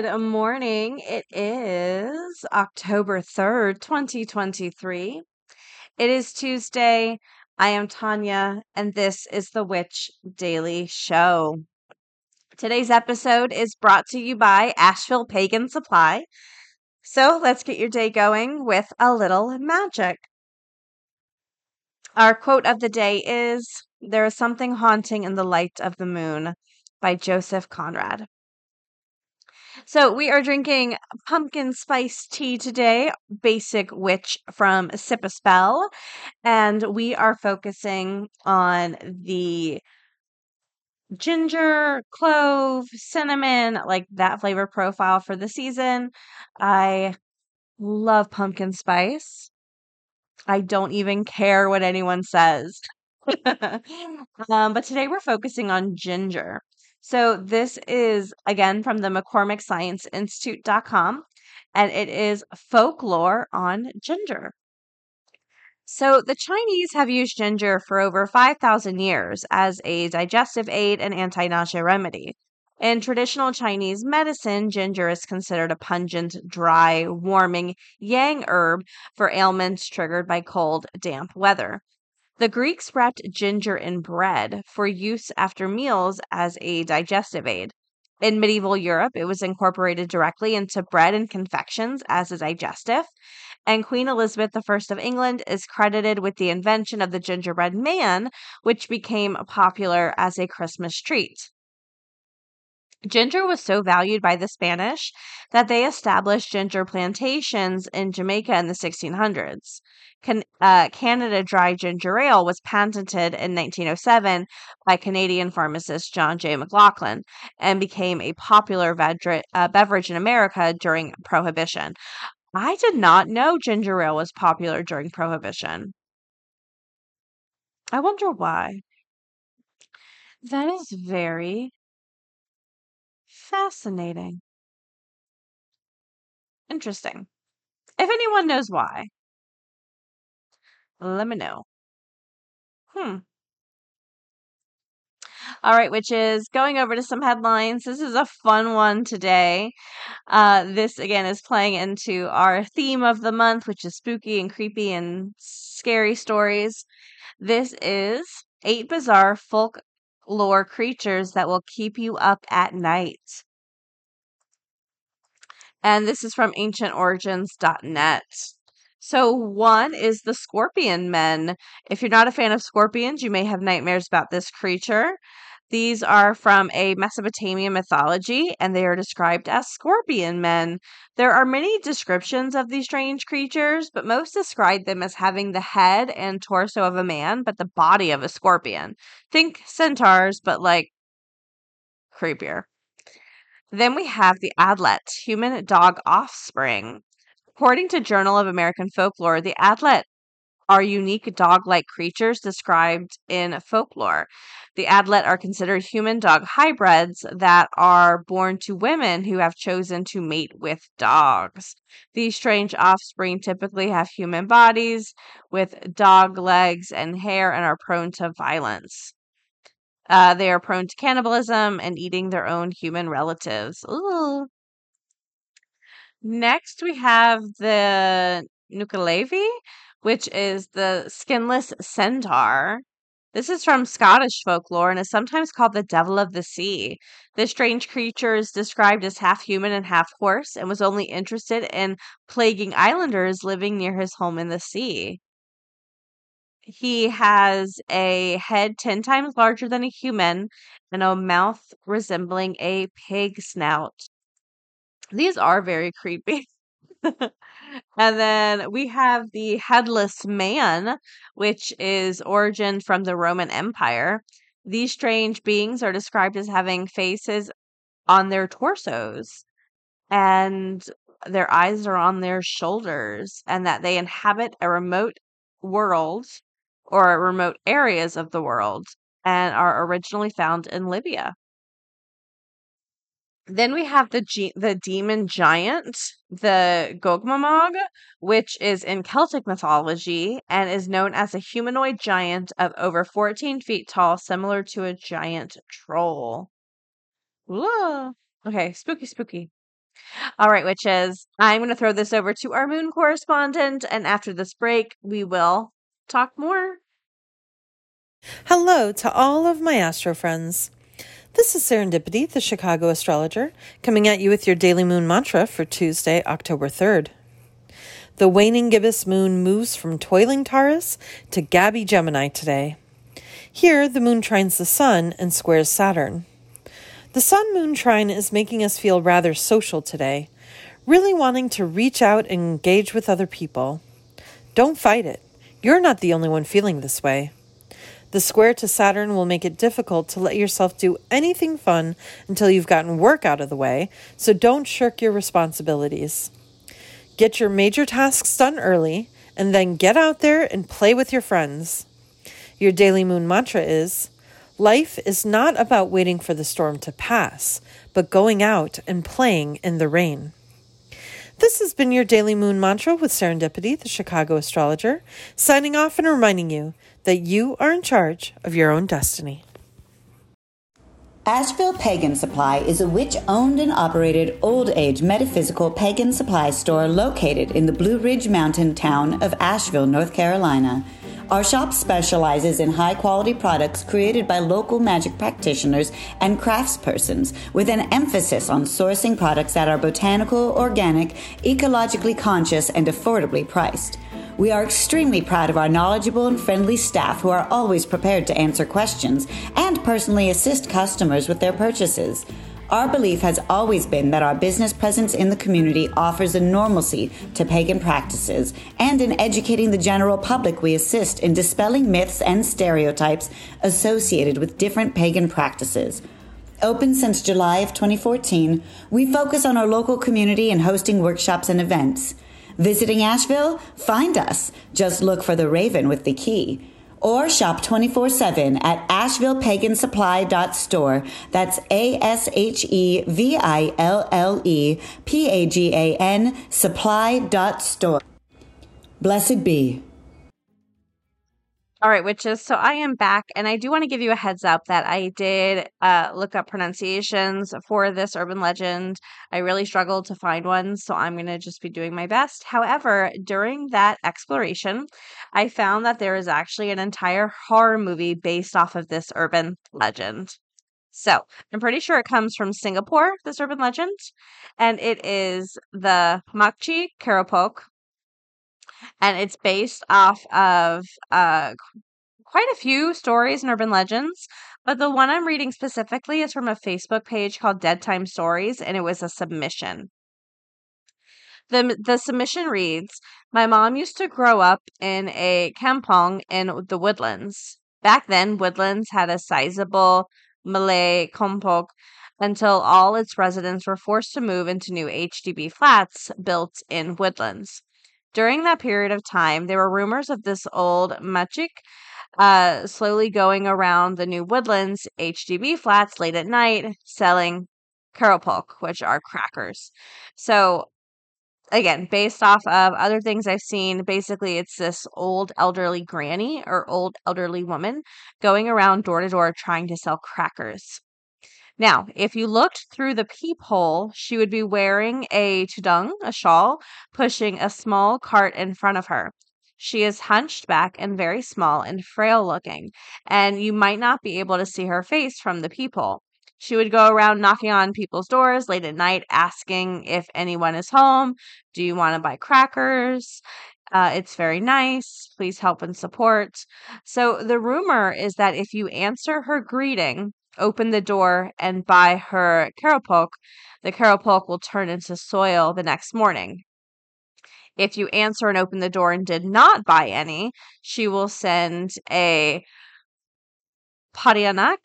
Good morning. It is October 3rd, 2023. It is Tuesday. I am Tonya, and this is the Witch Daily Show. Today's episode is brought to you by Asheville Pagan Supply. So let's get your day going with a little magic. Our quote of the day is There is something haunting in the light of the moon by Joseph Conrad. So we are drinking pumpkin spice tea today, basic witch from Sip a Spell, and we are focusing on the ginger, clove, cinnamon, like that flavor profile for the season. I love pumpkin spice. I don't even care what anyone says. um, but today we're focusing on ginger. So this is again from the McCormick Science and it is folklore on ginger. So the Chinese have used ginger for over 5,000 years as a digestive aid and anti-nausea remedy. In traditional Chinese medicine, ginger is considered a pungent, dry, warming yang herb for ailments triggered by cold, damp weather. The Greeks wrapped ginger in bread for use after meals as a digestive aid. In medieval Europe, it was incorporated directly into bread and confections as a digestive. And Queen Elizabeth I of England is credited with the invention of the gingerbread man, which became popular as a Christmas treat. Ginger was so valued by the Spanish that they established ginger plantations in Jamaica in the 1600s. Can, uh, Canada Dry Ginger Ale was patented in 1907 by Canadian pharmacist John J. McLaughlin and became a popular uh, beverage in America during Prohibition. I did not know ginger ale was popular during Prohibition. I wonder why. That is very Fascinating. Interesting. If anyone knows why, let me know. Hmm. All right, which is going over to some headlines. This is a fun one today. Uh, this again is playing into our theme of the month, which is spooky and creepy and scary stories. This is eight bizarre folk lore creatures that will keep you up at night. And this is from ancientorigins.net. So, one is the scorpion men. If you're not a fan of scorpions, you may have nightmares about this creature. These are from a Mesopotamian mythology and they are described as scorpion men. There are many descriptions of these strange creatures, but most describe them as having the head and torso of a man, but the body of a scorpion. Think centaurs, but like creepier. Then we have the adlet, human dog offspring. According to Journal of American Folklore, the adlet are unique dog like creatures described in folklore. The adlet are considered human dog hybrids that are born to women who have chosen to mate with dogs. These strange offspring typically have human bodies with dog legs and hair and are prone to violence. Uh, they are prone to cannibalism and eating their own human relatives. Ooh. Next, we have the Nuckelavee, which is the skinless centaur. This is from Scottish folklore and is sometimes called the devil of the sea. This strange creature is described as half human and half horse and was only interested in plaguing islanders living near his home in the sea. He has a head 10 times larger than a human and a mouth resembling a pig snout. These are very creepy. and then we have the headless man, which is origin from the Roman Empire. These strange beings are described as having faces on their torsos and their eyes are on their shoulders, and that they inhabit a remote world or remote areas of the world and are originally found in Libya. Then we have the ge- the demon giant, the Gogmamog, which is in Celtic mythology and is known as a humanoid giant of over 14 feet tall, similar to a giant troll. Whoa. Okay, spooky, spooky. All right, witches, I'm going to throw this over to our moon correspondent, and after this break, we will talk more. Hello to all of my astro friends. This is Serendipity, the Chicago astrologer, coming at you with your daily moon mantra for Tuesday, October 3rd. The waning gibbous moon moves from toiling Taurus to gabby Gemini today. Here, the moon trines the sun and squares Saturn. The sun moon trine is making us feel rather social today, really wanting to reach out and engage with other people. Don't fight it. You're not the only one feeling this way. The square to Saturn will make it difficult to let yourself do anything fun until you've gotten work out of the way, so don't shirk your responsibilities. Get your major tasks done early, and then get out there and play with your friends. Your daily moon mantra is Life is not about waiting for the storm to pass, but going out and playing in the rain. This has been your daily moon mantra with Serendipity, the Chicago astrologer, signing off and reminding you that you are in charge of your own destiny. Asheville Pagan Supply is a witch owned and operated old age metaphysical pagan supply store located in the Blue Ridge Mountain town of Asheville, North Carolina. Our shop specializes in high quality products created by local magic practitioners and craftspersons with an emphasis on sourcing products that are botanical, organic, ecologically conscious, and affordably priced. We are extremely proud of our knowledgeable and friendly staff who are always prepared to answer questions and personally assist customers with their purchases. Our belief has always been that our business presence in the community offers a normalcy to pagan practices, and in educating the general public, we assist in dispelling myths and stereotypes associated with different pagan practices. Open since July of 2014, we focus on our local community and hosting workshops and events. Visiting Asheville? Find us. Just look for the Raven with the key. Or shop 24 7 at AshevillePaganSupply.store. That's A S H E V I L L E P A G A N supply.store. Blessed be. All right, witches. So I am back, and I do want to give you a heads up that I did uh, look up pronunciations for this urban legend. I really struggled to find one, so I'm going to just be doing my best. However, during that exploration, I found that there is actually an entire horror movie based off of this urban legend. So I'm pretty sure it comes from Singapore, this urban legend, and it is the Makcik Keropok and it's based off of uh, quite a few stories and urban legends. But the one I'm reading specifically is from a Facebook page called Dead Time Stories, and it was a submission. The, the submission reads My mom used to grow up in a kampong in the woodlands. Back then, woodlands had a sizable Malay kampong until all its residents were forced to move into new HDB flats built in woodlands. During that period of time, there were rumors of this old makcik uh, slowly going around the new woodlands HDB flats late at night selling keropok, which are crackers. So, again, based off of other things I've seen, basically it's this old elderly granny or old elderly woman going around door to door trying to sell crackers. Now, if you looked through the peephole, she would be wearing a tudung, a shawl, pushing a small cart in front of her. She is hunched back and very small and frail looking, and you might not be able to see her face from the peephole. She would go around knocking on people's doors late at night, asking if anyone is home. Do you want to buy crackers? Uh, it's very nice. Please help and support. So, the rumor is that if you answer her greeting, open the door and buy her keropok, the keropok will turn into soil the next morning. If you answer and open the door and did not buy any, she will send a Pontianak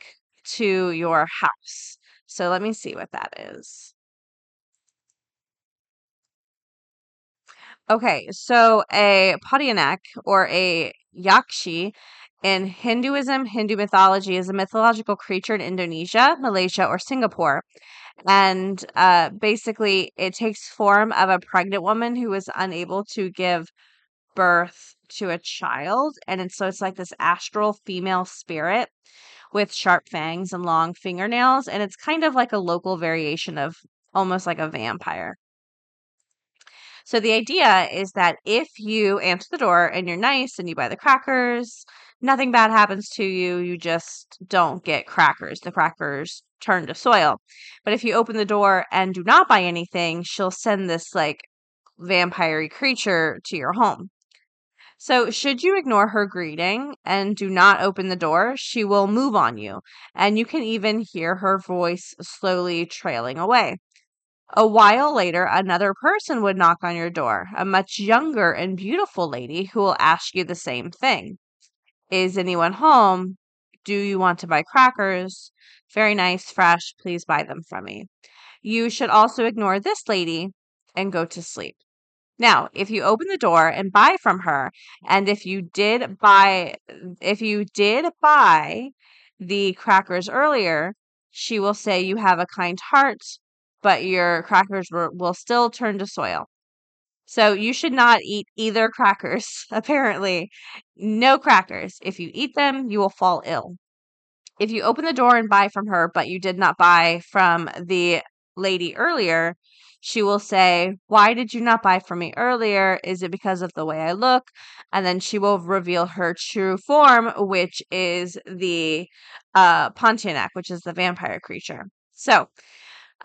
to your house. So let me see what that is. Okay, so a Pontianak or a Yakshi in Hinduism, Hindu mythology is a mythological creature in Indonesia, Malaysia, or Singapore. And uh, basically, it takes form of a pregnant woman who is unable to give birth to a child. And it's, so it's like this astral female spirit with sharp fangs and long fingernails. And it's kind of like a local variation of almost like a vampire. So the idea is that if you answer the door and you're nice and you buy the crackers, nothing bad happens to you. You just don't get crackers. The crackers turn to soil. But if you open the door and do not buy anything, she'll send this like vampire creature to your home. So, should you ignore her greeting and do not open the door, she will move on you, and you can even hear her voice slowly trailing away. A while later, another person would knock on your door, a much younger and beautiful lady who will ask you the same thing Is anyone home? Do you want to buy crackers? Very nice, fresh. Please buy them from me. You should also ignore this lady and go to sleep. Now, if you open the door and buy from her, and if you did buy if you did buy the crackers earlier, she will say you have a kind heart, but your crackers will, will still turn to soil. So you should not eat either crackers, apparently. No crackers. If you eat them, you will fall ill. If you open the door and buy from her, but you did not buy from the lady earlier, she will say, Why did you not buy from me earlier? Is it because of the way I look? And then she will reveal her true form, which is the uh, Pontianak, which is the vampire creature. So,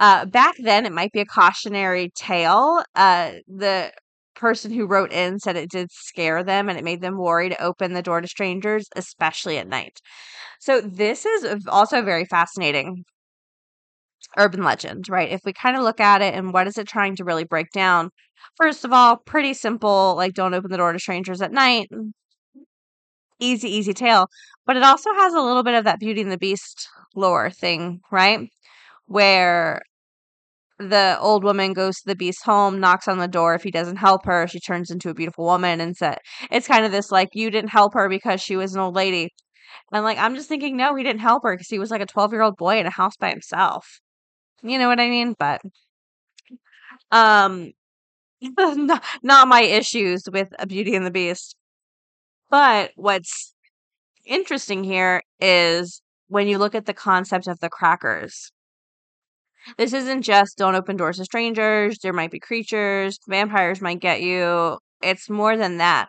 uh, back then, it might be a cautionary tale. Uh, the person who wrote in said it did scare them and it made them worry to open the door to strangers, especially at night. So, this is also a very fascinating urban legend, right? If we kind of look at it and what is it trying to really break down? First of all, pretty simple, like don't open the door to strangers at night. Easy, easy tale. But it also has a little bit of that Beauty and the Beast lore thing, right? Where the old woman goes to the beast's home, knocks on the door. If he doesn't help her, she turns into a beautiful woman and said, It's kind of this like, you didn't help her because she was an old lady. And like, I'm just thinking, no, he didn't help her because he was like a 12 year old boy in a house by himself. You know what I mean? But um not, not my issues with a Beauty and the Beast. But what's interesting here is when you look at the concept of the crackers. This isn't just don't open doors to strangers, there might be creatures, vampires might get you. It's more than that.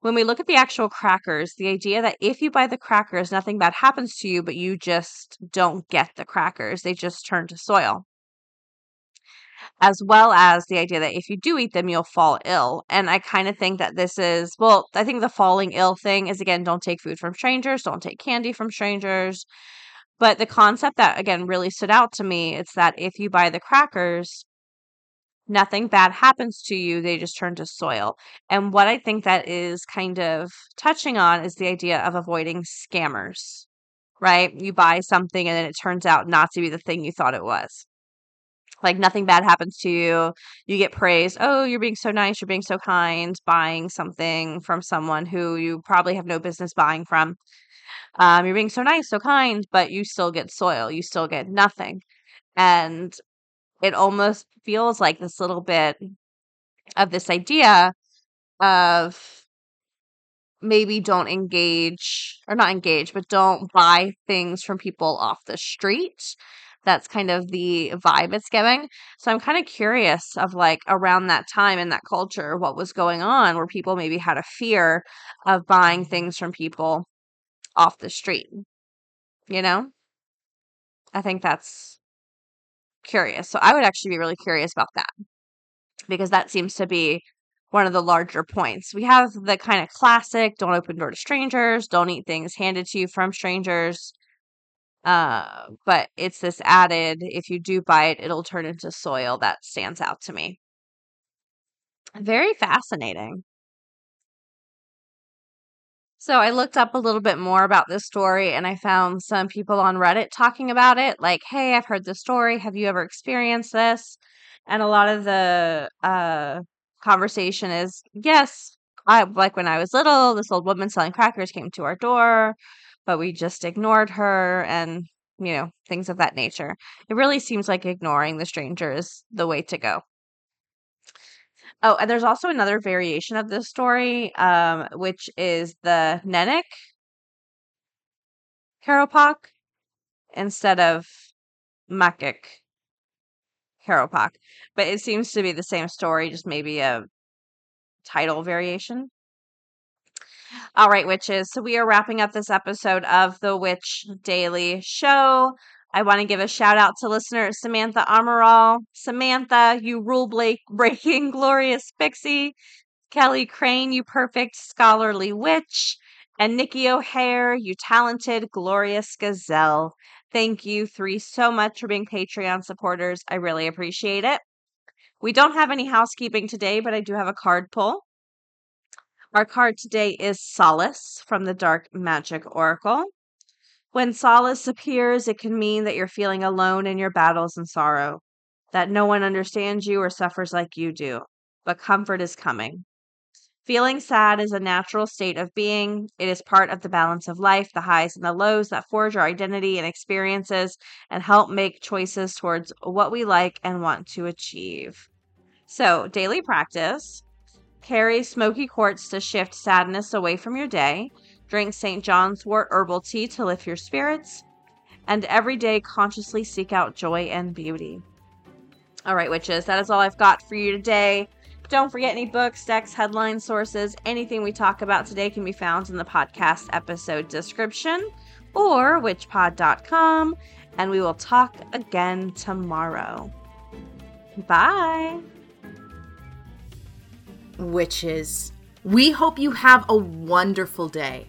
When we look at the actual crackers, the idea that if you buy the crackers, nothing bad happens to you, but you just don't get the crackers, they just turn to soil. As well as the idea that if you do eat them, you'll fall ill. And I kind of think that this is, well, I think the falling ill thing is again, don't take food from strangers, don't take candy from strangers. But the concept that, again, really stood out to me it's that if you buy the crackers, nothing bad happens to you, they just turn to soil. And what I think that is kind of touching on is the idea of avoiding scammers, right? You buy something and then it turns out not to be the thing you thought it was. Like nothing bad happens to you. You get praised. Oh, you're being so nice. You're being so kind. Buying something from someone who you probably have no business buying from. Um, you're being so nice, so kind, but you still get soil. You still get nothing. And it almost feels like this little bit of this idea of maybe don't engage or not engage, but don't buy things from people off the street. That's kind of the vibe it's giving. So I'm kind of curious of like around that time in that culture, what was going on where people maybe had a fear of buying things from people off the street. You know? I think that's curious. So I would actually be really curious about that because that seems to be one of the larger points. We have the kind of classic don't open door to strangers, don't eat things handed to you from strangers. Uh, but it's this added if you do it, it'll turn into soil that stands out to me. Very fascinating. So I looked up a little bit more about this story and I found some people on Reddit talking about it like, "Hey, I've heard this story. Have you ever experienced this?" And a lot of the uh conversation is, "Yes, I like when I was little, this old woman selling crackers came to our door, but we just ignored her and, you know, things of that nature." It really seems like ignoring the stranger is the way to go. Oh, and there's also another variation of this story, um, which is the Nenik Carapac instead of Makik Carapac. But it seems to be the same story, just maybe a title variation. All right, witches. So we are wrapping up this episode of the Witch Daily Show. I want to give a shout out to listener Samantha Amaral. Samantha, you rule Blake breaking, glorious pixie. Kelly Crane, you perfect scholarly witch. And Nikki O'Hare, you talented, glorious gazelle. Thank you three so much for being Patreon supporters. I really appreciate it. We don't have any housekeeping today, but I do have a card pull. Our card today is Solace from the Dark Magic Oracle. When solace appears, it can mean that you're feeling alone in your battles and sorrow, that no one understands you or suffers like you do, but comfort is coming. Feeling sad is a natural state of being. It is part of the balance of life, the highs and the lows that forge our identity and experiences and help make choices towards what we like and want to achieve. So, daily practice carry smoky quartz to shift sadness away from your day. Drink St. John's wort herbal tea to lift your spirits. And every day, consciously seek out joy and beauty. All right, witches, that is all I've got for you today. Don't forget any books, decks, headlines, sources, anything we talk about today can be found in the podcast episode description or witchpod.com. And we will talk again tomorrow. Bye. Witches, we hope you have a wonderful day